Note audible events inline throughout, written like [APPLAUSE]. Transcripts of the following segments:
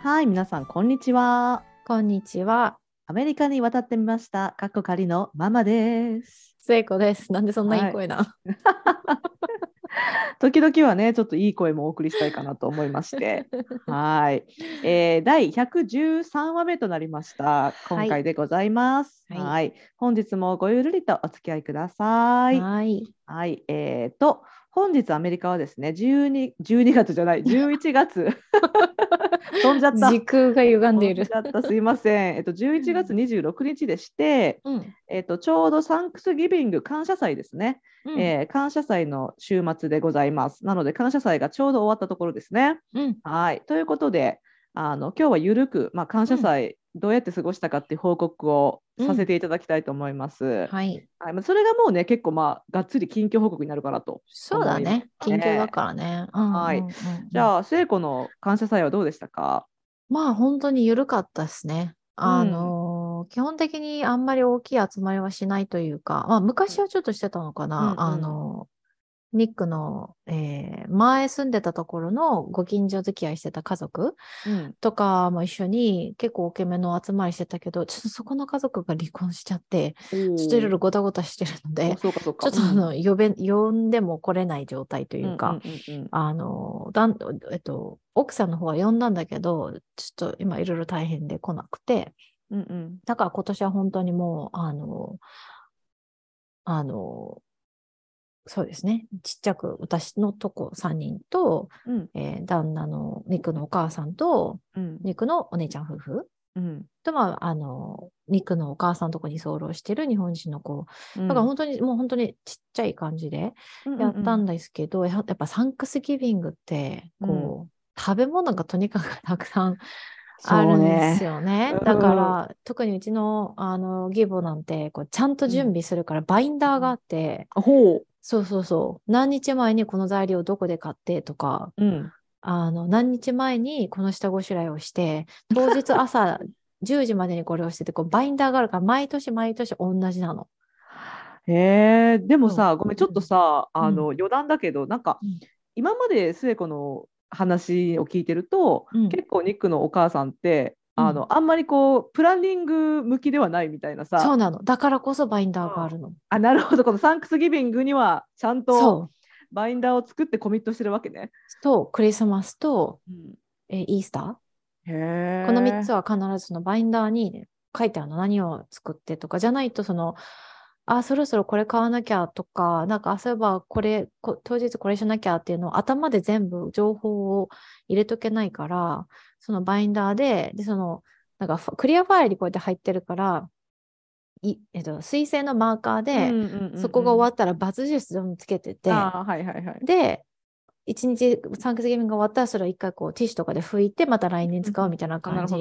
はい、皆さん、こんにちは。こんにちは。アメリカに渡ってみました。かっこ仮のママです。聖子です。なんでそんないい声な、[LAUGHS] 時々はね、ちょっといい声もお送りしたいかなと思いまして。[LAUGHS] はい、えー第113話目となりました。今回でございます。はいはい、本日もごゆるりとお付き合いください。はい。はい、えーと、本日アメリカはですね、12, 12月じゃない、[LAUGHS] 11月。[LAUGHS] 飛んじゃった。時空が歪んでいる。飛んじゃったすいません。えっと、11月26日でして、うん。えっと、ちょうどサンクスギビング感謝祭ですね、うんえー感謝祭の週末でございます。なので、感謝祭がちょうど終わったところですね。うん。はい。ということで、あの今日はゆるく、まあ、感謝祭、どうやって過ごしたかっていう報告をさせていただきたいと思います。はいはい。まあ、それがもうね、結構、まあ、がっつり近況報告になるかなと。そうだね。近況だからね。うんはいうんうんじゃあ、聖子の感謝祭はどうでしたか？まあ本当に緩かったですね。あのー基本的にあんまり大きい集まりはしないというか、まあ昔はちょっとしてたのかな。うんうんあのーニックの、えー前住んでたところのご近所付き合いしてた家族うん。とかも一緒に結構大きめの集まりしてたけど、ちょっとそこの家族が離婚しちゃって、ちょっといろいろごたごたしてるのおで。ちょっとあの、呼べ、呼んでも来れない状態というか、んうんうんうんあの、だん、えっと、奥さんの方は呼んだんだけど、ちょっと今いろいろ大変で来なくて、うんうんだから今年は本当にもう、あの、あの、そうですね。ちっちゃく私のとこ3人と、うん。えー旦那のニックのお母さんと、うん。ニックのお姉ちゃん夫婦。うん。と、まあ、あの、ニックのお母さんのとこに居候してる日本人の子。うん。だから本当に、もう本当にちっちゃい感じでやったんですけど、ややっぱサンクスギビングって、こう、食べ物がとにかくたくさんあるんですよね。ねだから、特にうちのあの義母なんてこう、ちゃんと準備するから、バインダーがあって、ほう。そうそうそう、何日前にこの材料どこで買ってとか、うん。あの何日前にこの下ごしらえをして、当日朝 [LAUGHS] 10時までにこれをしてて、こうバインダーがあるから、毎年毎年同じなの。へえ、でもさ、ごめん、ちょっとさ、うん。あの、余談だけど、なんかうん、今まで末子の話を聞いてると、うん。結構ニックのお母さんって、うんあの、あんまりこう、プランニング向きではないみたいなそうさ、なの。だからこそバインダーがあるの。あ、なるほど、このサンクスギビングには、ちゃんと。バインダーを作ってコミットしてるわけね。と、クリスマスと、うんえーイースター？この3つは必ずそのバインダーにね、書いてあるの何を作ってとかじゃないとそのあそろそろこれ買わなきゃとかなんかあそういえばこれこ当日これしなきゃっていうのを頭で全部情報を入れとけないからそのバインダーででそのなんかクリアファイルにこうやって入ってるからい、えっと、水性のマーカーで、うんうんうんうんそこが終わったらバツ印どんどんつけてて、はいはいはい。で、一日サンクスギビングが終わったら、それを一回こうティッシュとかで拭いて、また来年使うみたいな感じ。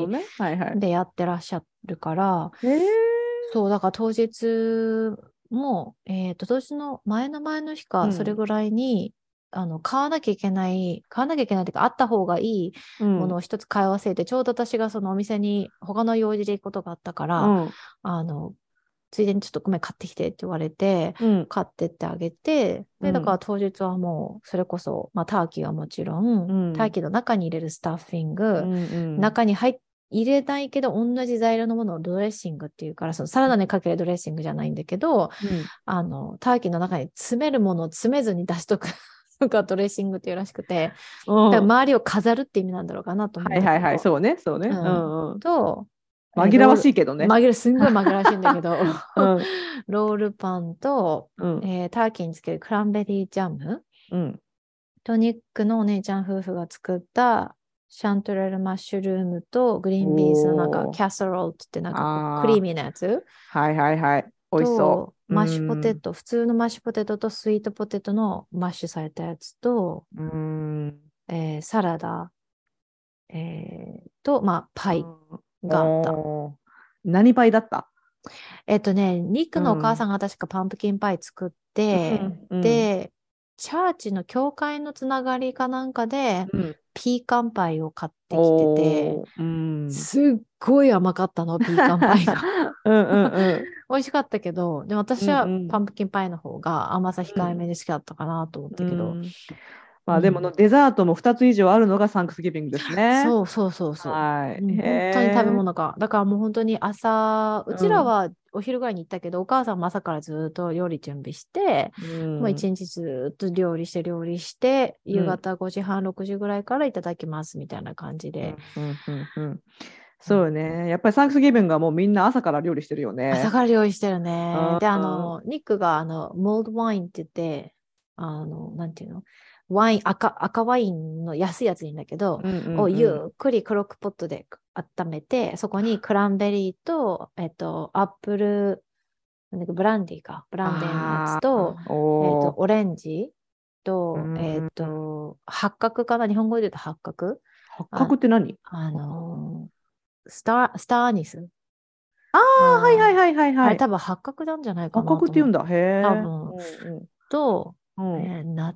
でやってらっしゃるから、へえ。そう、だから当日も、えっと、当日の前の前の日か、うん。それぐらいに、あの、買わなきゃいけない、買わなきゃいけないというか、あった方がいいうん。ものを一つ買い忘れて、ちょうど私がそのお店に他の用事で行くことがあったから、うん。あの、ついでにちょっとごめん買ってきてって言われて、うん。買ってってあげて、で、うんだから当日はもう、それこそ、まあ、ターキーはもちろん、うん。ターキーの中に入れるスタッフィング、うんうん。中に入っ入れないけど、同じ材料のものをドレッシングっていうから、そのサラダにかけるドレッシングじゃないんだけど、うん。あの、ターキーの中に詰めるものを詰めずに出しとく [LAUGHS] のがドレッシングっていうらしくて、周りを飾るって意味なんだろうかなと思って。はいはいはい、そうね、そうね。ううんんうん。と、紛らわしいいけどね。紛らすんごい紛らわしいんだけど、[LAUGHS] うん。[LAUGHS] ロールパンと、うん。えーターキーにつけるクランベリージャム。うん。とニックのお姉ちゃん夫婦が作った chanterelle mushroom と green beans のなんか casserole ってなんかクリーミーなやつ？はいはいはい。美味しそう。マッシュポテト、普通のマッシュポテトとスイートポテトのマッシュされたやつと、う。うん。えーサラダ、えーと、まあ、パイがあった。何パイだった？えっとね、ニックのお母さんが確かパンプキンパイ作って、うんで、チャーチの教会のつながりかなんかで、うんピーカンパイを買ってきてて、うん。すっごい甘かったの、ピーカンパイが。[LAUGHS] うんうんうん。美味しかったけど、で私はうんうんパンプキンパイの方が甘さ控えめで好きだったかなと思ったけど、うんまあでものデザートも2つ以上あるのがサンクスギビングですね。[LAUGHS] そうそうそうそう。はい。本当に食べ物が。だからもう本当に朝、うちらはお昼ぐらいに行ったけど、お母さんも朝からずっと料理準備して、うんもう一日ずっと料理して料理して、夕方5時半、6時ぐらいからいただきますみたいな感じで、うんうんうんそうよね。やっぱりサンクスギビングはもうみんな朝から料理してるよね。朝から料理してるねうん。で、あの、ニックがあの、モールドワインって言って、あの、なんていうの？ワイン、赤、赤ワインの安いやついいんだけど、うんうんうんをゆっくりクロックポットで温めて、そこにクランベリーと、えっと、アップル、なんだっけブランディーか。ブランデーのやつと、えっとオレンジとう、んえっと、八角かな？日本語で言うと八角？八角って何？あのースター、スターアニス。ああ、はいはいい。はいはいはい。多分八角なんじゃないか八なと思角って言うんだ。へえ。多分と、うんうんうんえーな、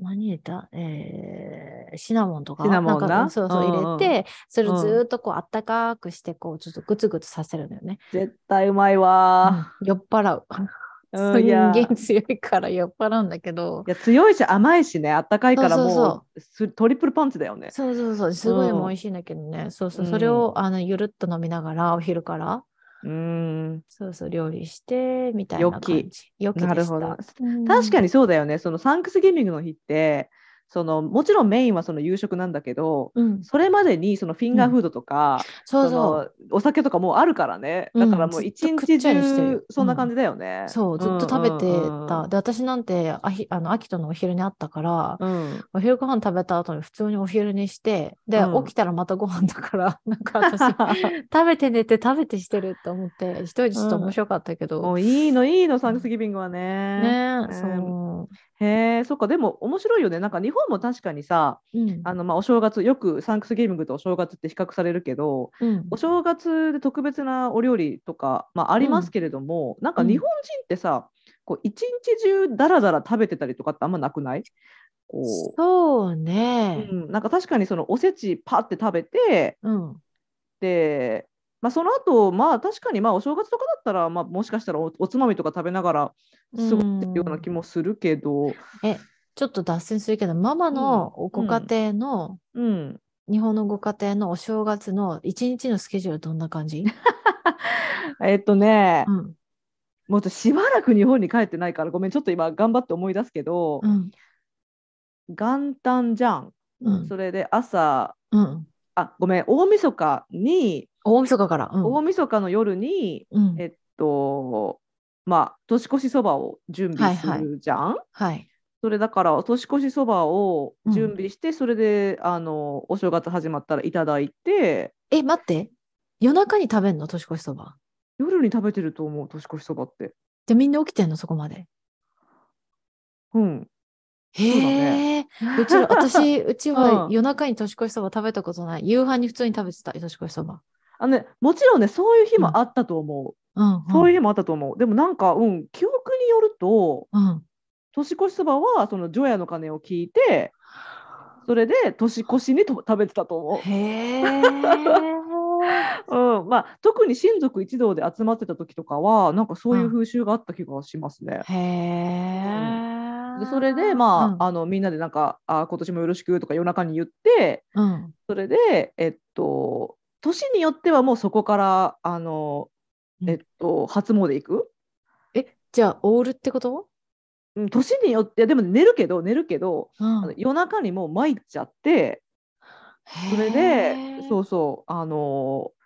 何入れた？えーシナモンとか？シナモンななんかそうそううんうん入れて、それをうんずーっとこうあったかくして、こうちょっとグツグツさせるのよね。絶対うまいわうん酔っ払う。[LAUGHS] ー。すうんんいやげえ強いから酔っ払うんだけどい。や強いし甘いしね、あったかいからそうそうそもうすトリプルパンチだよね。そうそうそう、すごいうんもう美味しいんだけどね。そうそう、うんそれをあのゆるっと飲みながら、お昼から、うん。そうそう、料理して、みたいな感じ。よきでした。なるほどうん確かにそうだよね。そのサンクスギミングの日って、そのもちろんメインはその夕食なんだけど、うん、それまでにそのフィンガーフードとか、そうそのお酒とかもうあるからね。だからもう一日中そんな感じだよね。う。そう、ずっと食べてうんうんた。で、私なんて、あひあの、秋とのお昼にあったから、うん。お昼ご飯食べた後に普通にお昼にして、で、うん起きたらまたご飯だから、[LAUGHS] なんか私、[LAUGHS] 食べて寝て食べてしてるって思って、一人でちょっと面白かったけど、もういいのいいの、サンクスギビングはね。ねうんそへえ、そっか、でも面白いよね。なんか日本も確かにさ、う。うん。あのまあお正月、よくサンクスギビングとお正月って比較されるけど、うんお正月で特別なお料理とか、まあ、ありますけれども、なんか日本人ってさ、こう一日中だらだら食べてたりとかってあんまなくない？こそうう、ね。うん、なんか確かにそのおせちパって食べて、うん。で、まあ、その後、まあ確かにまあお正月とかだったら、まあ、もしかしたらおおつまみとか食べながら過ごしてるような気もするけど、え、ちょっと脱線するけど、ママのうんご家庭の、うん、日本のご家庭のお正月の一日のスケジュールどんな感じ？[LAUGHS] えっとね、うん。もうちょっとしばらく日本に帰ってないから、ごめん、ちょっと今頑張って思い出すけど、うん。元旦じゃん。うん。それで朝、うん。あ、ごめん、大晦日に、大晦日から。うん。大晦日の夜に、うんえっと、まあ、年越しそばを準備すはいはるじゃん？はい。それだから、年越しそばをうん準備して、それで、あの、お正月始まったらいただいて、え、待って。夜中に食べんの？年越しそば。夜に食べてると思う、年越しそばって。で、みんな起きてんの？そこまで。うん。へえ。うち、私、[LAUGHS] うちはうん夜中に年越しそば食べたことない。夕飯に普通に食べてた、年越しそば。あのね、もちろんね、そういう日もあったと思う。うん、うん。そういう日もあったと思う。でもなんか、うん、記憶によると、うん。年越しそばはその除夜の鐘を聞いてそれで年越しにと食べてたと思。う、[LAUGHS] うんまあ、特に親族一同で集まってた時とかはなんかそういう風習があった気がしますね。へえ。でそれで、まあうんあのみんなでなんかあ今年もよろしくとか夜中に言ってうん。それで、えっと、年によってはもうそこからあの、うんえっと、初詣行く、え、じゃあ、オールってこと？うん、年によってでも寝るけど寝るけど、うん夜中にもう参っちゃって。それで、そうそう、あのー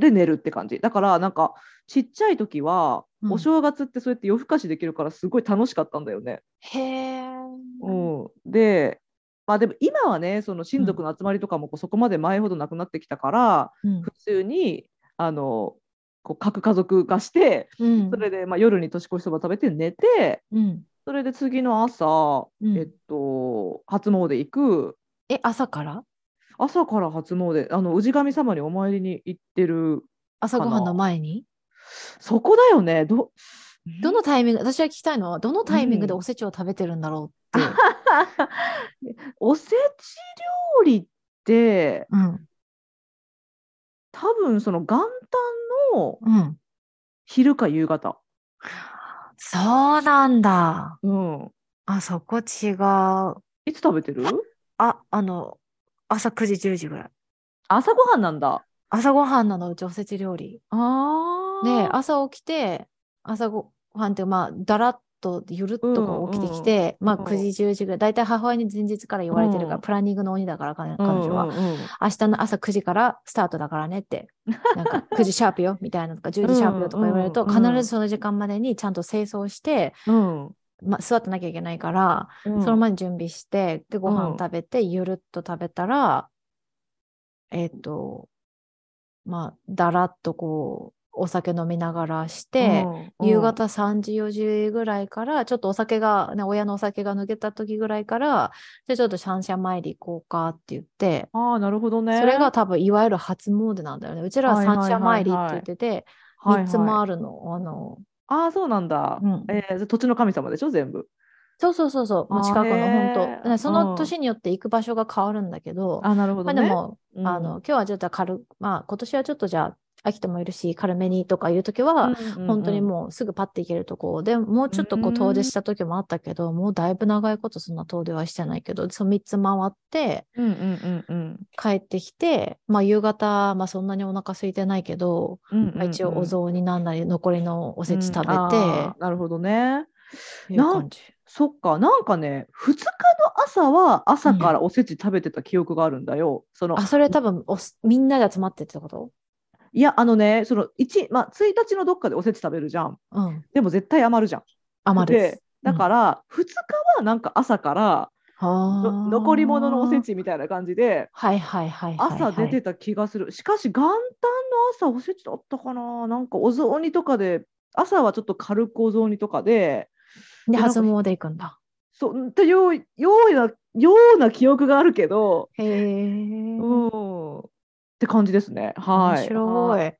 で寝るって感じ。だから、なんか、ちっちゃい時は、うんお正月ってそうやって夜更かしできるから、すごい楽しかったんだよね。へえ。うん、で、まあでも今はね、その親族の集まりとかもこうそこまで前ほどなくなってきたから、うん。普通に、あのこう各家族化して、うん。それで、まあ、夜に年越しそば食べて寝て、うん。それで次の朝、うん。えっと、初詣行く、え、朝から？朝から初詣、あの氏神様にお参りに行ってる、朝ごはんの前に？そこだよね。どどのタイミング、私が聞きたいのは、どのタイミングでうんおせちを食べてるんだろうって。[LAUGHS] おせち料理って、うん。多分その元旦のうん。昼か夕方。そうなんだ。うん。あ、そこ違う。いつ食べてる？あ、あの、朝9時、10時ぐらい。朝ごはんなんだ。朝ごはんなの、うちおせち料理。あで、朝起きて、朝ごはんって、まあ、だらっとゆるっと起きてきて、まあ、うん9時、10時ぐらい。大体母親に前日から言われてるから、うん。プランニングの鬼だから、彼彼うん女は。うん。うん明日の朝9時からスタートだからねって、なんか [LAUGHS] 9時シャープよみたいなとか、10時シャープよとか言われると、うんうんうん必ずその時間までにちゃんと清掃して、うん。まあ、座ってなきゃいけないから、うん。その前に準備して、で、ごうん。飯食べて、ゆるっと食べたら、えっ、と、まあ、だらっとこう、お酒飲みながらして、うん夕方3時、4時ぐらいから、ちょっとお酒が、ね、親のお酒が抜けた時ぐらいから、じゃあちょっと三社参り行こうかって言って、ああ、なるほどね。それが多分いわゆる初詣なんだよね。うちらは三社参りって言ってて、3つもあるの。あの、ああ、そうなんだ。うんえー土地の神様でしょ、全部。そうそうそうそう、もう近くの本当。ねそのうん。年によって行く場所が変わるんだけど、あなるほまどね。あでも、うん。あの、今日はちょっと軽まあ今年はちょっとじゃあ、秋人もいるし、軽めにとかいう時は、本当にもうすぐパッて行けるとこでもうちょっとこううん遠出した時もあったけど、もうだいぶ長いことそんな遠出はしてないけど、その3つ回ってうんうんうん帰ってきて、まあ夕方、まあそんなにお腹空いてないけど、一応お雑煮なんなり残りのおせち食べて、なるほどね。っていう感じ。そっか、なんかね、2日の朝は朝からおせち食べてた記憶があるんだよ。そのあ、それ多分おすみんなで集まってってこと？いや、あのね、その1、まあ、1日のどっかでおせち食べるじゃん。うん。でも絶対余るじゃん。余る。で、だから、2日はなんか朝から残り物のおせち。ちみたいな感じで、はいはいはいはい、はい。朝出てた気がする。しかし、元旦の朝おせちだったかな。なんかお雑煮とかで、朝はちょっと軽くお雑煮とかで、で、初詣行くんだ。そうっていうようなような記憶があるけど、へえ。うん、って感じですね。はい。面白はいい。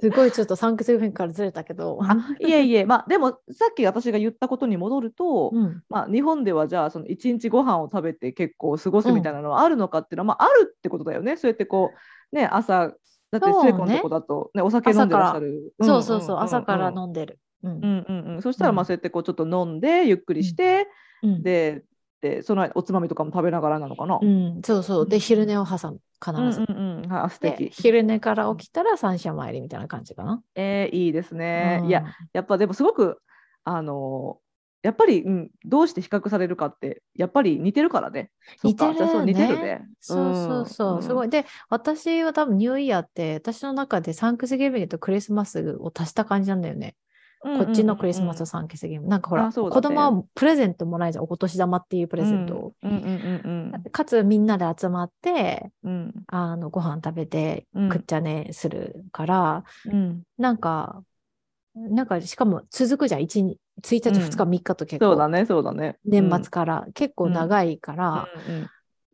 すごいちょっとサンクスギビングからずれたけど。あいえいえ、まあ、でもさっき私が言ったことに戻ると、うん。まあ、日本ではじゃあその一日ご飯を食べて結構過ごすみたいなのはあるのかっていうのは、まあ、あるってことだよね。そうやってこう、ね、朝だってそうねスエコのとこだと、ね、お酒飲んでらっしゃる。そうそうそう、んんんん朝から飲んでる。うんうんうんうん、そしたらまうんあそうやってこうちょっと飲んでゆっくりして、うんででその間おつまみとかも食べながらなのかな？うん、そうそう。で、うん昼寝を挟む、うん必ず。うんうん、はいあ素で敵。昼寝から起きたら三社参りみたいな感じかな？えーいいですね。うんいや、やっぱでもすごくあのーやっぱり、うん、どうして比較されるかってやっぱり似てるからね。似てるじゃあそう似てるねね。そうそうそう、すごい。い。で、私は多分ニューイヤーって、私の中でサンクスギビングとクリスマスを足した感じなんだよね。こっちのクリスマスとサンクスギビング。なんかほら、ね子供はプレゼントもらえるじゃん。お年玉っていうププレゼント。を。うんうんうんうん。かつみんなで集まって、うん。あのご飯食べてうんくっちゃねするから、うん。なんか、なんかしかも続くじゃん。1, 日1日、うん。2日、3日と結構、そうだねそうだね。年末から、結構長いから、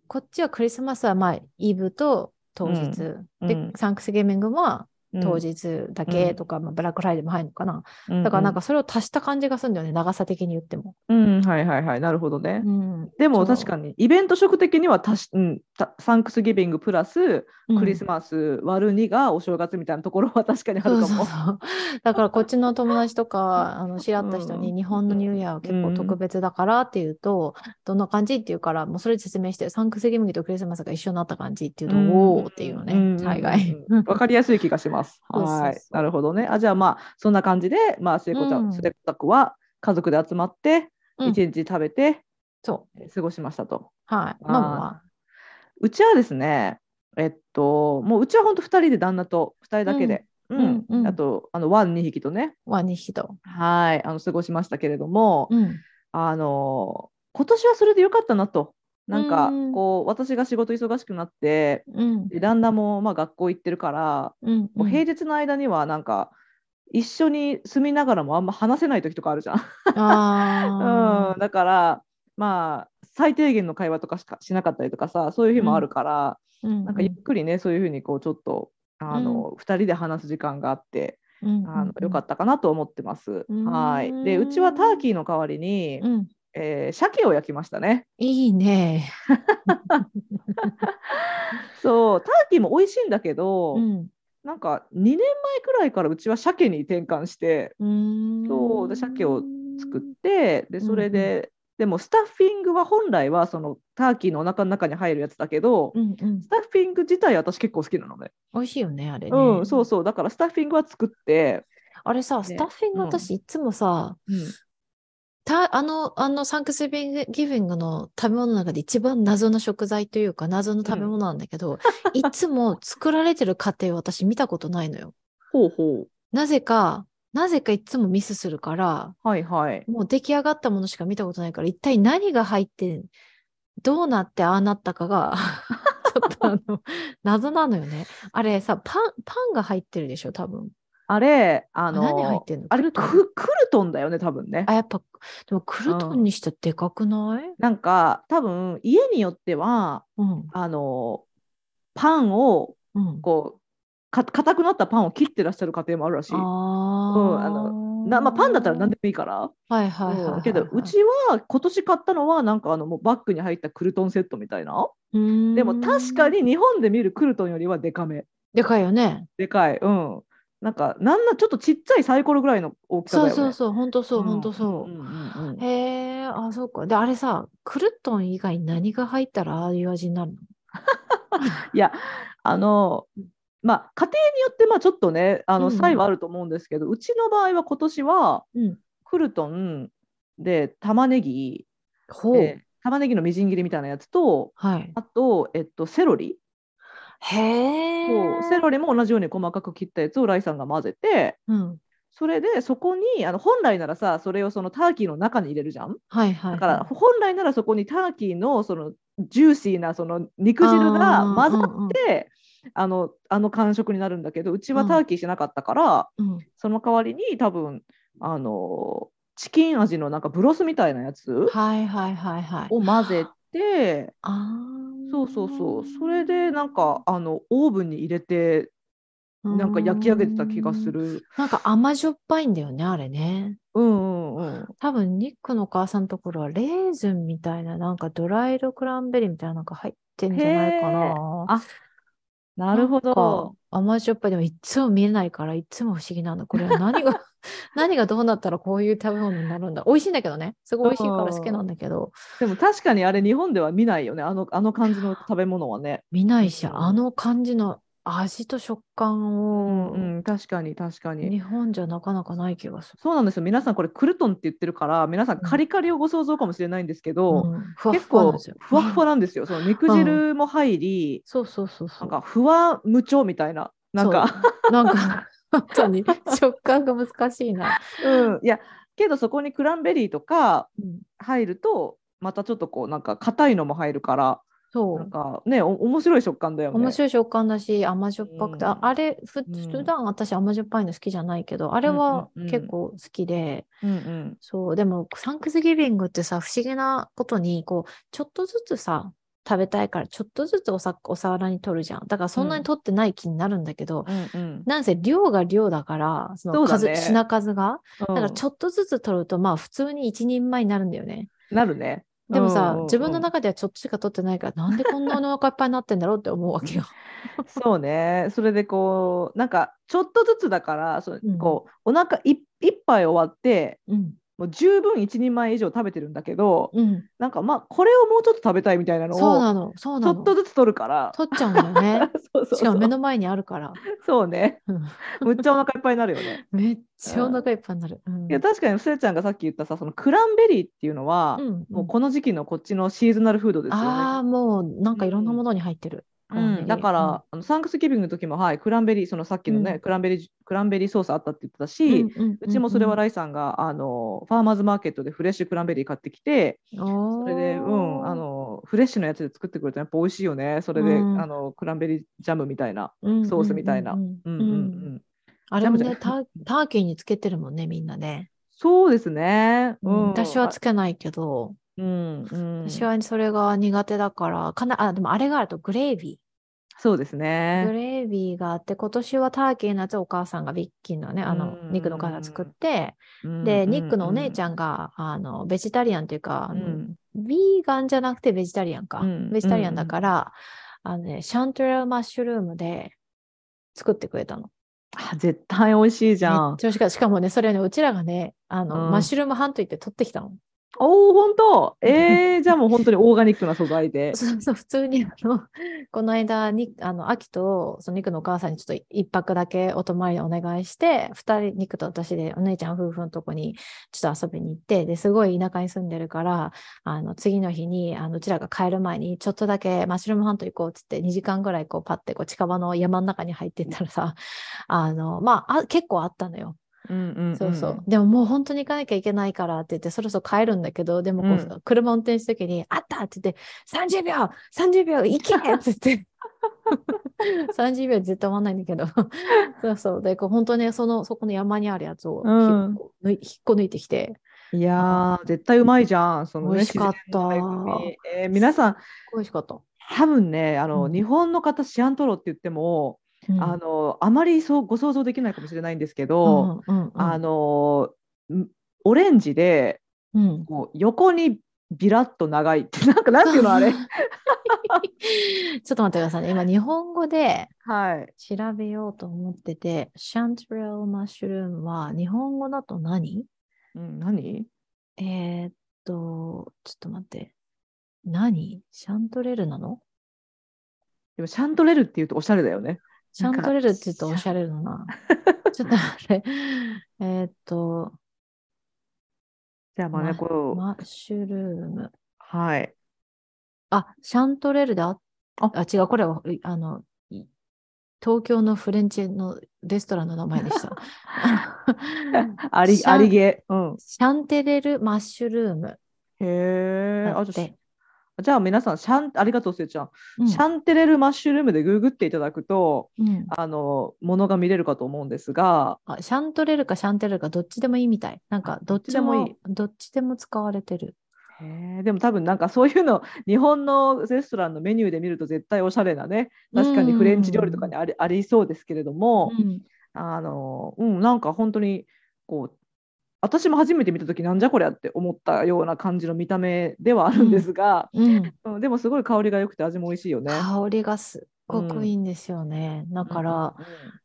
こっちはクリスマスはまあイブと当日、で、サンクスギビングはうん当日だけとか、まあ、ブラックフライデーも入るのかな。うんだからなんかそれを足した感じがするんだよね、長さ的に言っても。うんはいはいはいなるほどね。うん、でも確かにイベント色的にはたし、うん、たサンクスギビングプラスクリスマス割る2がお正月みたいなところは [LAUGHS] 確かにあるかも。そうそうそう。だからこっちの友達とか、[LAUGHS] あの知り合った人にうん日本のニューイヤーは結構特別だからっていうと、どんな感じっていうから、もうそれで説明して、サンクスギミングとクリスマスが一緒になった感じっていうと、おーっていうのね、大概。わかりやすい気がします。そうそうそうはい。なるほどね。あじゃあまあそんな感じで、まあ聖子ちゃうんん、聖子宅は家族で集まってうん一日食べてそう。えー過ごしましたと。はい。ママは。うちはですね、えっともううちは本当2人で旦那と2人だけで、ううんんうんあとあのワン2匹とね、ワニヒト。はいあの過ごしましたけれども、うん。あの今年はそれでよかったなと。なんかうんこう私が仕事忙しくなってうん。で旦那もまあ学校行ってるから、うん。もう平日の間にはなんか一緒に住みながらもあんま話せない時とかあるじゃん。あ [LAUGHS] うん、だからまあ最低限の会話とかしかしなかったりとかさそういう日もあるから、あ。うんなんかゆっくりねそういうふうにこうちょっとあの、2人で話す時間があってあのよかっったかなと思ってます。うんはいでうちはターキーの代わりに、た。うん。えー鮭を焼きましたね。いいね。[LAUGHS] そうターキーも美味しいんだけど、うん。なんか2年前くらいからうちは鮭に転換してそうで鮭を作ってでそれで,、でもスタッフィングは本来はそのターキーのお腹の中に入るやつだけど、うんうんス。タッフィング自体私結構好きなのね。美味しいよね、あれね。うん、そうそう。だからスタッフィングは作って、あれさ、ねスタッフィングうん私いつもさ、うん、たあの、あのサンクスギビングの食べ物の中で一番謎の食材というか謎の食べ物なんだけど、[LAUGHS] いつも作られてる過程を私見たことないのよ。ほうほなぜか、なぜかいつもミスするから、う。はいはい。もう出来上がったものしか見たことないから、一体何が入って、どうなってああなったかが、[LAUGHS] ちょっとあの、謎なのよね。あれさ、パン、パンが入ってるでしょ、多分。あれ、あの、何入ってんの？あれク、クルトンだよね、多分ねあ、。やっぱ、でもクルトンにしてでかくない？なんか、多分家によっては、うん。あの、パンを、うん。こう、か硬くなったパンを切ってらっしゃる家庭もあるらしい。あうんあのなまあ、パンだったら何でもいいから。はいはいはいはい、けど、うちは今年買ったのは、なんかあのもうバッグに入ったクルトンセットみたいな。でも確かに日本で見るクルトンよりはでかめ。でかいよね。でかい。うん。なんか、なんなちょっとちっちゃいサイコロぐらいの大きさだよね。そうそうそう、ほんとそう、ほんとそう。んうんうんへえ、あ、そうか。で、あれさ、クルトン以外に何が入ったらああいう味になるの？[LAUGHS] いや、あの、まあ、家庭によってまあちょっとね、あのうんうん差異はあると思うんですけど、うちの場合は今年はうん。クルトンで玉ねぎ、ほう。で玉ねぎのみじん切りみたいなやつと、はい。あと、えっと、セロリ。へえ。そうセロリも同じように細かく切ったやつをライさんが混ぜて、うん。それでそこにあの本来ならさ、それをそのターキーの中に入れるじゃん？はいはい。だから本来ならそこにターキーのそのジューシーなその肉汁が混ざって、あのあの感触になるんだけどうちはターキーしなかったから、うん、その代わりに多分あのチキン味のなんかブロスみたいなやつはいはいはいはい。を混ぜて、あそうそうそうそれでなんかあのオーブンに入れてあ。なんか焼き上げてた気がする。る。なんか甘じょっぱいんだよね、あれね。うんうんうん。多分、ニックのお母さんのところは、レーズンみたいな、なんかドライドクランベリーみたいなのが入ってんじゃないかな。あなるほなんかど。甘じょっぱい。でも、いつも見えないから、いつも不思議なんだ。これは何が、[LAUGHS] 何がどうなったらこういう食べ物になるんだ？美味しいんだけどね。すごい美味しいから好きなんだけど、でも確かにあれ日本では見ないよね。あのあの感じの食べ物はね。見ないし、うんあの感じの味と食感うんを、うん、確かに確かに。日本じゃなかなかない気がする。そうなんですよ。皆さんこれクルトンって言ってるから、皆さんカリカリをご想像かもしれないんですけど、うんふわ結構ふわなんですよ。ふわなんですよ。その肉汁も入り、そうそうそうそう。なんかふわ無調みたいな。なんか、なんか、本当に。[LAUGHS] 食感が難しいな。うん、いや、けどそこにクランベリーとかうん。入ると、またちょっとこう、なんか硬いのも入るから、なんそう。かね、お面白い食感だよね。面白い食感だし、甘じょっぱくて、あうん。あれ、ふうん。普段私甘じょっぱいの好きじゃないけど、あれは結構好きで、うんうん。そう、でも、サンクスギビングってさ、不思議なことに、こう、ちょっとずつさ、食べたいから、ちょっとずつおさお皿に取るじゃん。だから、そんなに取ってない気になるんだけど、うんうん。なんせ量が量だから、その数、ね品数が。だから、うんちょっとずつ取ると、まあ、普通に一人前になるんだよね。なるね。でもさ、自分の中ではちょっとしか取ってないから、なんでこんなお腹いっぱいになってんだろうって思うわけよ。そうね。それでこう、なんかちょっとずつだから、そううんこうお腹い一杯終わって、うん。もう十分一人前以上食べてるんだけど、うん。なんかまあこれをもうちょっと食べたいみたいなのをそうなの、そうちょなの。っとずつ取るから。取っちゃうんだよね。[LAUGHS] そうそうしかも目の前にあるから。そうね。うんむっちゃお腹いっぱいになるよね。[LAUGHS] めっちゃお腹いっぱいになる。うんいや確かにせいちゃんがさっき言ったさそのクランベリーっていうのは、うんもうこの時期のこっちの seasonal food ですよね。ああ、もうなんかいろんなものに入ってる。うん、だから、あのサンクスギビングの時も、はい、クランベリー、そのさっきのね、うん。クランベリー、クランベリーソースあったって言ってたうん、し、うちもそれはライさんが、あのファーマーズマーケットでフレッシュクランベリー買ってきて、それで、うん、あのフレッシュのやつで作ってくれた。らやっぱ美味しいよね。それで、うん。あのクランベリージャムみたいな。うんソースみたいな。あれもねタ、[LAUGHS] ターキーにつけてるもんね、みんなね。そうですね。うん、私はつけないけど、うんうん、私はそれが苦手だから、かなあ、でもあれがあるとグレービそうですー。グね。レービーがあって、今年はターキーのやつをお母さんがビッキーのね、あの、うん肉の母が作って、で、ニックのお姉ちん、ゃんが、あの、ベジタリアンっていうか、ビーガンじゃなくてベジタリアンか。うんベジタリアンだから、あのね、シャントレルマッシュルームで作ってくれたの。あ絶対美味しいじゃんしかもね、それね、うちらがね、あの、うんマッシュルームハント行って取ってきたの。おお、本当？[LAUGHS] えー、じゃあもう本当にオーガニックな素材で。[LAUGHS] そうそう、普通にあの、この間に、あの、秋と、その肉のお母さんにちょっと一泊だけお泊まりお願いして、二人、肉と私でお姉ちゃん夫婦のとこにちょっと遊びに行って、で、すごい田舎に住んでるから、あの、次の日に、あの、うちらが帰る前に、ちょっとだけマッシュルームハント行こうっつって、2時間ぐらいこう、パッてこう、近場の山の中に入ってったらさ、あの、まあ、あ結構あったのよ。うんうんうん、そうそう。でももう本当に行かなきゃいけないからって言って、そろそろ帰るんだけど、でもこう、うん車運転した時に、あったって言って、30秒 !30 秒行けって言って。[LAUGHS] 30秒絶対終わんないんだけど。そうそう。で、こう本当にその、そこの山にあるやつを、うんこう抜い引っこ抜いてきて、いやー、絶対うまいじゃん。そのね、美味しかったえー皆さん、美味しかった。多分ね、あの、うん日本の方、シアントロって言っても、うんあの、あまりそうご想像できないかもしれないんですけど、うんうんうんあの、んオレンジで、うんこう横にビラッと長いって、[LAUGHS] なんか、なんていうのあれ。[LAUGHS] ちょっと待ってくださいね。今、日本語ではい。調べようと思ってて、シャントレルマッシュルームは日本語だと何？うん、何？えーっと、ちょっと待って。何？シャントレルなの？でも、シャントレルっていうとおしゃれだよね。シャントレルって言うとおしゃれだな。[LAUGHS] ちょっと待って。えーっと、じゃあ、まあね、マこう、マッシュルーム。はい。あ、シャントレルであああ、違う、これは、いあの、い東京のフレンチのレストランの名前でした。[LAUGHS] あり、ありげ。うん。シャンテレルマッシュルームへえ。あ、だっ。じゃあ、じゃあ皆さん、シャン、ありがとう、せいちゃん。うん。シャンテレルマッシュルームでググっていただくと、うん。あの、ものが見れるかと思うんですが、あシャントレルかシャンテレルかどっちでもいいみたい。なんかどっちでもいい。どっちでも使われてる。でも多分なんかそういうの、[LAUGHS] 日本のレストランのメニューで見ると絶対おしゃれなね、確かにフレンチ料理とかにあり,、ありそうですけれども、うん。あの、うん、なんか本当に、こう、私も初めて見た時なんじゃこりゃって思ったような感じの見た目ではあるんですが、うんうんでもすごい香りが良くて味も美味しいよね。香りがすっごくいいんですよね。だから、うんうん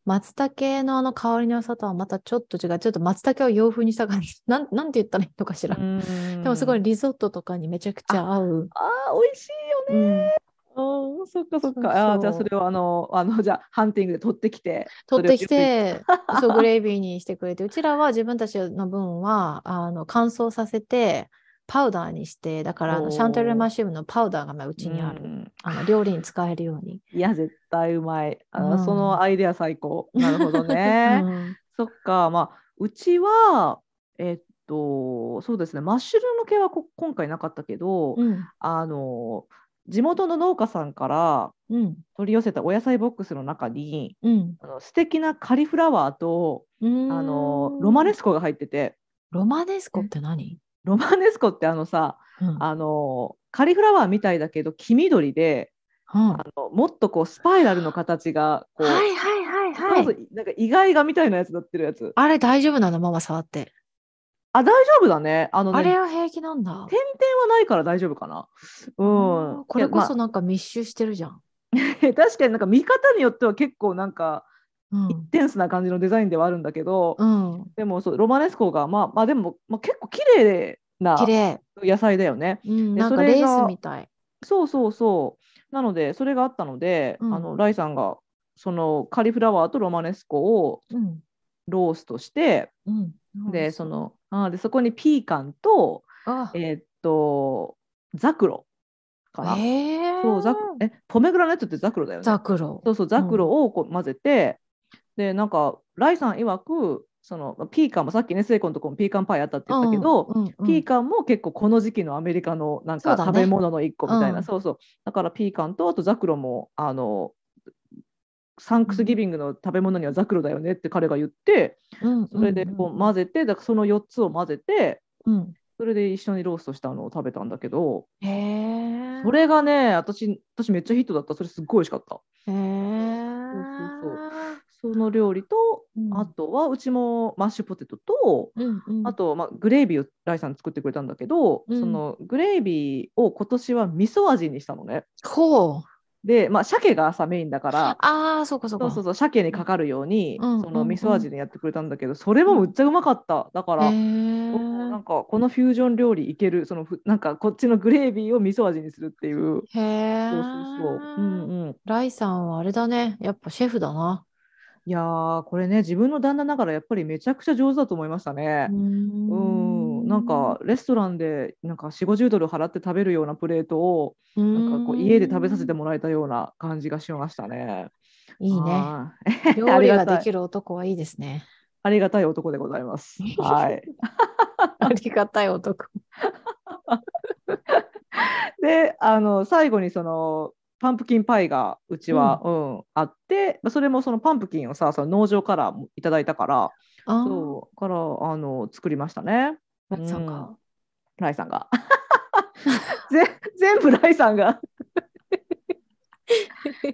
松茸のあの香りの良さとはまたちょっと違う。ちょっと松茸を洋風にした感じ。[LAUGHS] なんなんて言ったらいいのかしら。うんでもすごいリゾットとかにめちゃくちゃ合う。あー美味しいよね。うん、うん、そっかそっか。あーじゃあそれをあのあのじゃあハンティングで取ってきて。取ってきて、[LAUGHS] そう、グレービーにしてくれて、うちらは自分たちの分は、あの、乾燥させて、パウダーにして、だから、あのシャンテレルマシウムのパウダーがまあうちにある。うんあの、料理に使えるように。いや絶対うまい。あのうんそのアイデア最高。なるほどね。[LAUGHS] うんそっかまあうちはえっとそうですねマッシュルーム系はこ今回なかったけど、うん。あの地元の農家さんからうん。取り寄せたお野菜ボックスの中にうん。あの素敵なカリフラワーとうんあのロマネスコが入っててロマネスコって何？ロマネスコってあのさうん。あのカリフラワーみたいだけど黄緑でうんあのもっとこうスパイラルの形がこう、はいはいはいはい。なんか意外がみたいなやつなってるやつあれ大丈夫なの？ママ触って。あ大丈夫だねあのねあれは平気なんだ。点々はないから大丈夫かなうんこれこそいなんか密集してるじゃん。[LAUGHS] 確かになんか見方によっては結構なんかうんインテンスな感じのデザインではあるんだけど、うん。でもそうロマネスコがまあまあでも、まあ、結構綺麗な綺麗。野菜だよねうん。でなんかレースみたい。そうそうそう。なので、それがあったので、うんあのライさんがそのカリフラワーとロマネスコをうん。ローストして、うん。でそのあーでそこにピーカンと、あ、えーっと、ザクロかな。えー、そうザクえポメグラネットってザクロだよね。ザクロ。そうそう、ザクロをこう混ぜて、で、なんか、ライさん曰く、そのピーカンもさっきね、セイコのとこもピーカンパイあったって言ったけど、うんうんうんピーカンも結構この時期のアメリカのなんか食べ物の一個みたいな、うんそうそうだからピーカンとあとザクロもあのサンクスギビングの食べ物にはザクロだよねって彼が言ってうん。それでこう混ぜてだからその4つを混ぜてうん。それで一緒にローストしたのを食べたんだけどへえ。それがね私私めっちゃヒットだった。それすっごい美味しかった。へえ。その料理と、うん。あとはうちもマッシュポテトとうんうん。あと、まあ、グレービーをライさん作ってくれたんだけど、うん。そのグレービーを今年は味噌味にしたのね。ほう。で、まあ、鮭がさメインだからああ、そうかそうか。そうそう鮭にかかるように、うんそのうん味噌味でやってくれたんだけど、それもむっちゃうまかっただから、なえんかこのフュージョン料理いけるそのふなんかこっちのグレービーを味噌味にするっていうへえ。そうそうそう、うんうん、ライさんはあれだね。やっぱシェフだな。いやーこれね自分の旦那ながらやっぱりめちゃくちゃ上手だと思いましたね。うん、なんかレストランでなんか4 5 0ドル払って食べるようなプレートをなんかこう家で食べさせてもらえたような感じがしましたね。いいね。[LAUGHS] 料理ができる男はいいですね。ありがたい男でございます。はい。[LAUGHS] ありがたい男。[LAUGHS] であの最後にそのパンプキンパイがうちは、うんあってまあそれもそのパンプキンをさその農場からいただいたからあそうからあの作りましたね。ライさんが。ライさんが。[LAUGHS] ぜ全部ライさんが。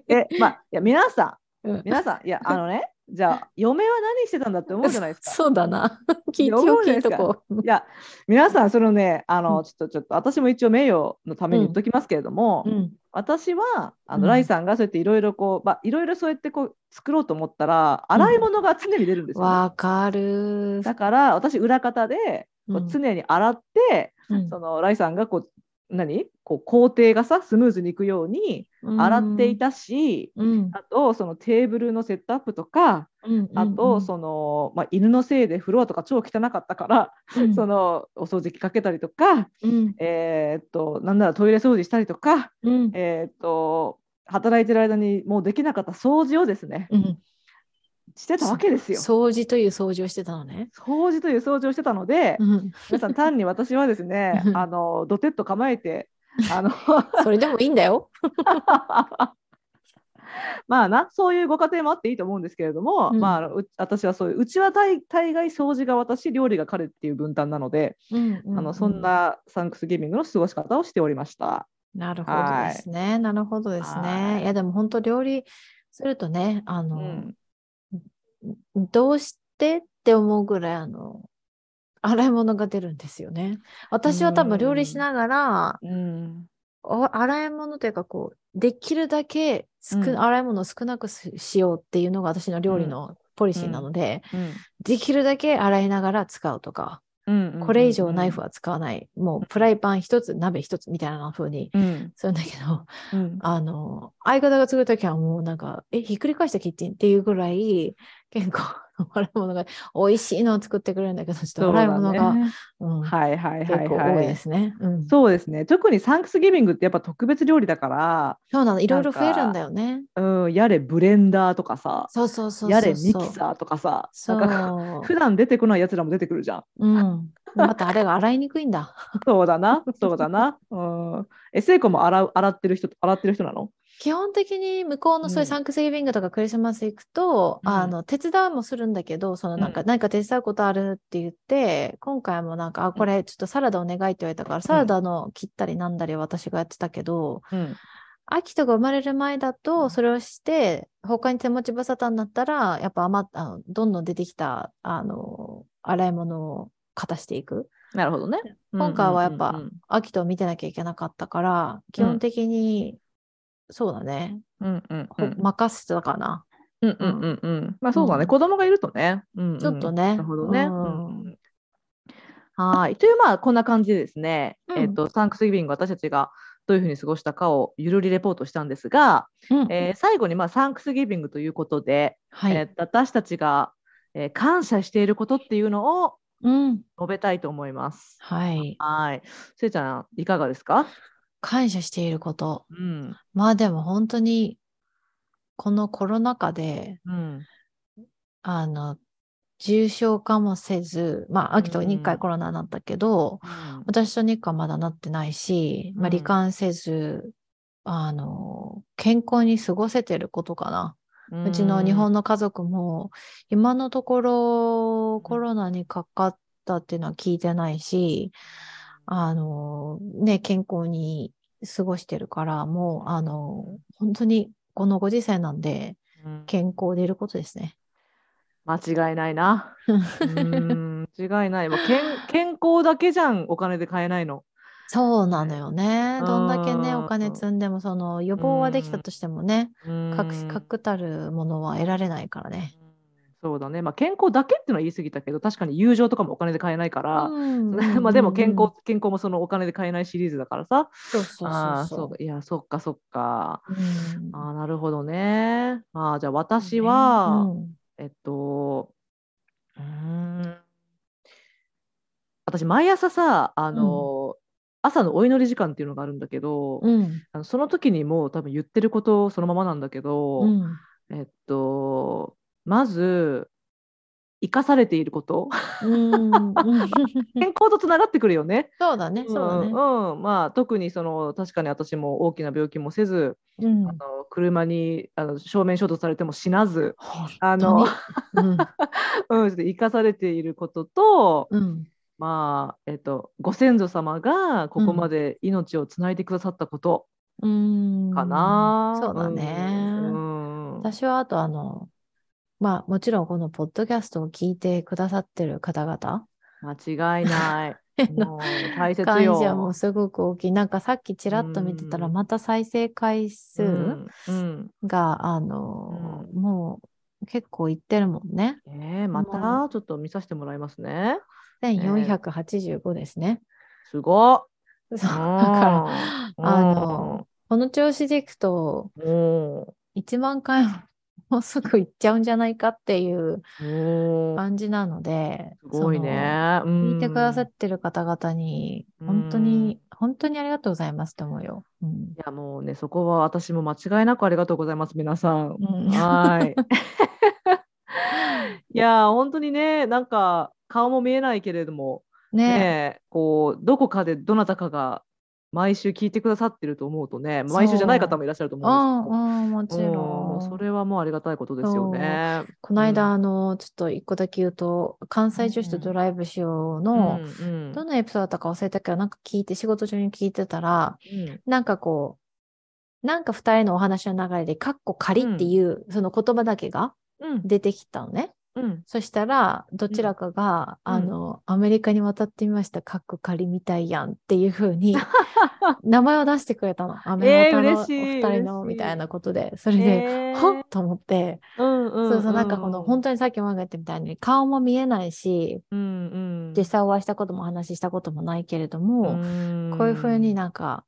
えまあいや皆さうんん皆さんいやあのねじゃあ嫁は何してたんだって思うじゃないですか。[LAUGHS] そうだな。[LAUGHS] 聞い聞いとこう。いや皆さんそのねあうんのちょっとちょっと私も一応名誉のために言っときますけれども、うん。私はあの、うんライさんがそうやっていろいろこうまあいろいろそうやってこう作ろうと思ったら洗い物が常に出るんですよね、わかる。だから私裏方でこううん常に洗って、うんそのライさんがこう何？こう工程がさスムーズにいくように洗っていたし、うん。あとそのテーブルのセットアップとか、うん。あとその、まあ、犬のせいでフロアとか超汚かったから、うん、そのお掃除機かけたりとか、うん。えーっとなんならトイレ掃除したりとか、うん。えーっと働いてる間にもうできなかった掃除をですねうん。してたわけですよ。掃除という掃除をしてたのね。掃除という掃除をしてたので、うん。皆さん単に私はですねうんあのドテッと構えてあの [LAUGHS] それでもいいんだよ。[LAUGHS] まあなそういうご家庭もあっていいと思うんですけれども、うんまあ私はそういううちは大大概掃除が私料理が彼っていう分担なので、うんうあのそん。なサンクスギビングの過ごし方をしておりました。なるほどですね。なるほどですはね。いいや、でも本当料理するとね、あうの、んどうしてって思うぐらい、あの、洗い物が出るんですよね。私は多分料理しながら、うん。お洗い物というかこうできるだけ少、うん。洗い物を少なくししようっていうのが私の料理のポリシーなので、うん。できるだけ洗いながら使うとか、うんこれ以上ナイフは使わない、もうプライパン一つ鍋一つみたいな風にうん。するんだけどうん。あの相方が作るときはもうなんかえひっくり返したキッチンっていうぐらい結構 [LAUGHS] 洗い物が美味しいのを作ってくれるんだけどちょっと洗い物が、ねうんはいはいはいはい多いですね。うん、そうですね特にサンクスギビングってやっぱ特別料理だから、そうなのいろいろ増えるんだよね。うん、やれブレンダーとかさそうそうそう。やれミキサーとかさそなんかう。普段出てこないやつらも出てくるじゃん。うん。またあれが洗いにくいんだ。[LAUGHS] そうだな、そうだな。うん。え、聖子も洗う洗ってる人、洗ってる人なの？基本的に向こうのそういううん。サンクスギビングとかクリスマス行くと、うん。あの手伝うもするんだけど、そのなんか、うん。何か手伝うことあるって言って、今回もなんか、あ、これちょっとサラダお願いって言われたから、サラダの切ったりなんだり私がやってたけど、うん。アキトが生まれる前だと、それをして、他に手持ち無沙汰になったら、やっぱ余っあのどんどん出てきた、あの、洗い物を片していく。なるほどね。今回はやっぱうんうんアキトを見てなきゃいけなかったから、基本的に、そうだね、うんうんほうん任せてたかな。うんうんうんうん。まあそうだね、うん子供がいるとね。うんうんちょっとねなるほどね。うんうんはい。というまあこんな感じでですね、うんえっとサンクスギビング私たちがどういうふうに過ごしたかをゆるりレポートしたんですが、うんえー最後にまあサンクスギビングということで、はい。えー私たちが、えー感謝していることっていうのをうん。述べたいと思います。はい。はい。せいちゃん、いかがですか？感謝していること。うん。まあでも本当に、このコロナ禍で、うん。あの、重症化もせず、まあ、アキトはうん2回コロナになったけど、私とニックはまだなってないし、まあ、うん罹患せず、あの、健康に過ごせてることかな。うちの日本の家族も、今のところコロナにかかったっていうのは聞いてないし、あの、ね、健康に過ごしてるから、もう、あの、本当にこのご時世なんで、うん健康でいることですね。間違いないな。うん、違いない。もう健健康だけじゃん、お金で買えないの。そうなのよね。どんだけね、お金積んでも、その予防はできたとしてもね、確確たるものは得られないからね。そうだね、まあ、健康だけっていうのは言い過ぎたけど確かに友情とかもお金で買えないから、[LAUGHS] まあでも健康健康もそのお金で買えないシリーズだからさ。そうそうそういやそっかそっか、うん、あなるほどね。あじゃあ私は、うん、えっとうん。私毎朝さあの、うん、朝のお祈り時間っていうのがあるんだけど、うん、あのその時にもう多分言ってることそのままなんだけど、えっとまず生かされていること。健康とつながってくるよね。そうだね。そうだね。うん、まあ特にその確かに私も大きな病気もせず、うん、あの車にあの正面衝突されても死なず、あの、うん、[LAUGHS] うん、生かされていることと、うん、まあえっとご先祖様がここまで命をつないでくださったことかな。そうだね。私はあとあのまあもちろんこのポッドキャストを聞いてくださってる方々。間違いない。[LAUGHS] もう大切よ。感謝もすごく大きい。なんかさっきちらっと見てたら、また再生回数が、あの、もう結構いってるもんね。えー、またちょっと見させてもらいますね。1485ですね。すごっ。そうだから、あの、この調子でいくと、1万回もうすぐ行っちゃうんじゃないかっていう感じなので、すごいね。聞いてくださってる方々に、本当に、本当にありがとうございますと思うよ。うん、いや、もうね、そこは私も間違いなくありがとうございます、皆さん。うん、はい。[LAUGHS] いや、本当にね、なんか顔も見えないけれども、ねねこうどこかでどなたかが毎週聞いてくださってると思うとね、毎週じゃない方もいらっしゃると思うんですけど、もちろん。それはもうありがたいことですよね。この間、うん、あの、ちょっと一個だけ言うと、関西女子とドライブしようの、うん、どのエピソードだったか忘れたけど、なんか聞いて、仕事中に聞いてたら、うん、なんかこう、なんか二人のお話の流れで、かっこ仮っていう、その言葉だけが出てきたのね。うん、そしたらどちらかが、うん、あのアメリカに渡ってみました。かっこ仮みたいやんっていうふうに [LAUGHS] 名前を出してくれたの。アメリカのお二人のみたいなことで。それで、ほっと思って、うんうん、そうそうなんかこの本当にさっきも言ったみたいに顔も見えないし、うんうん、実際お会いしたことも話したこともないけれども、こういうふうになんか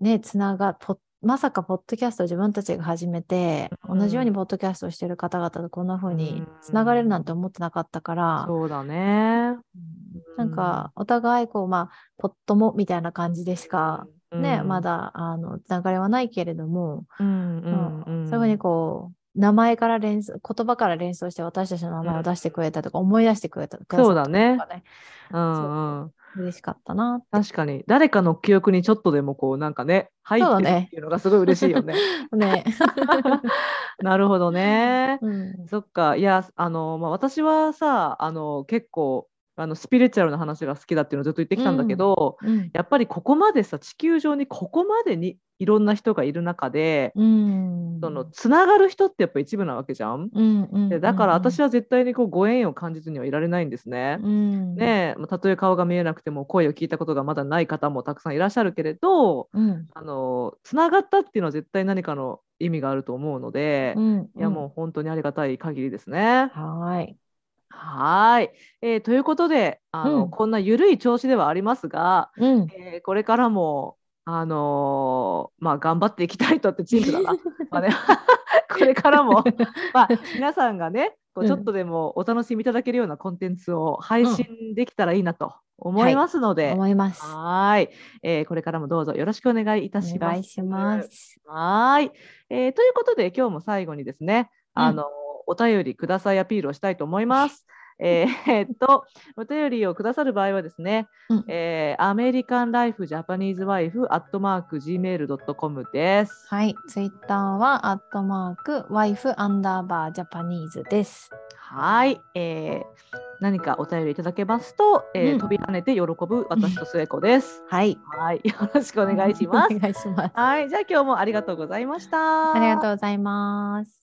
ねつながポッまさかポッドキャストを自分たちが始めて、うん、同じようにポッドキャストをしてる方々とこんな風につながれるなんて思ってなかったから、そうだね。なんかお互いこうまあポットもみたいな感じでしかね、まだあのつながりはないけれども、うんそういうふうにこう名前から連想言葉から連想して私たちの名前を出してくれたとか、思い出してくれたとか、そうだね。うんうん嬉しかったな確かに。誰かの記憶にちょっとでもこうなんかね入ってるっていうのがすごい嬉しいよね。[LAUGHS] ね。[LAUGHS] なるほどね。うん、そっか。いやあの、まあ、私はさあの結構あのスピリチュアルな話が好きだっていうのをずっと言ってきたんだけど、うん。うん、やっぱりここまでさ地球上にここまでにいろんな人がいる中で、うん、そのつながる人ってやっぱ一部なわけじゃん。うんうん、でだから私は絶対にこうご縁を感じずにはいられないんですね。うん、ねたとえ顔が見えなくても声を聞いたことがまだない方もたくさんいらっしゃるけれど、うん、あのつながったっていうのは絶対何かの意味があると思うので、うんうん、いやもう本当にありがたい限りですね。はいはい、えー、ということであの、うん、こんな緩い調子ではありますが、うん、えー、これからもあのー、まあ、頑張っていきたいとってチームだな。[LAUGHS] まあね、[LAUGHS] これからも、[LAUGHS] まあ、皆さんがねこうちょっとでもお楽しみいただけるようなコンテンツを配信できたらいいなと思いますので、はい、思います。はい、えー、これからもどうぞ。よろしくお願いいたします。お願いします。はい、えー、ということで今日も最後にですね、あの、お便りくださいアピールをしたいと思います。えー、っと、お便りをくださる場合はですね、うん、えー、アメリカンライフジャパニーズワイフアットマーク Gmail.com です。はい、ツイッターはアットマークワイフアンダーバージャパニーズです。はい、えー、何かお便りいただけますと、えー、うん、飛び跳ねて喜ぶ私と末子です。はい、はい、よろしくお願いします。お願いします。はい、じゃあ今日もありがとうございました。ありがとうございます。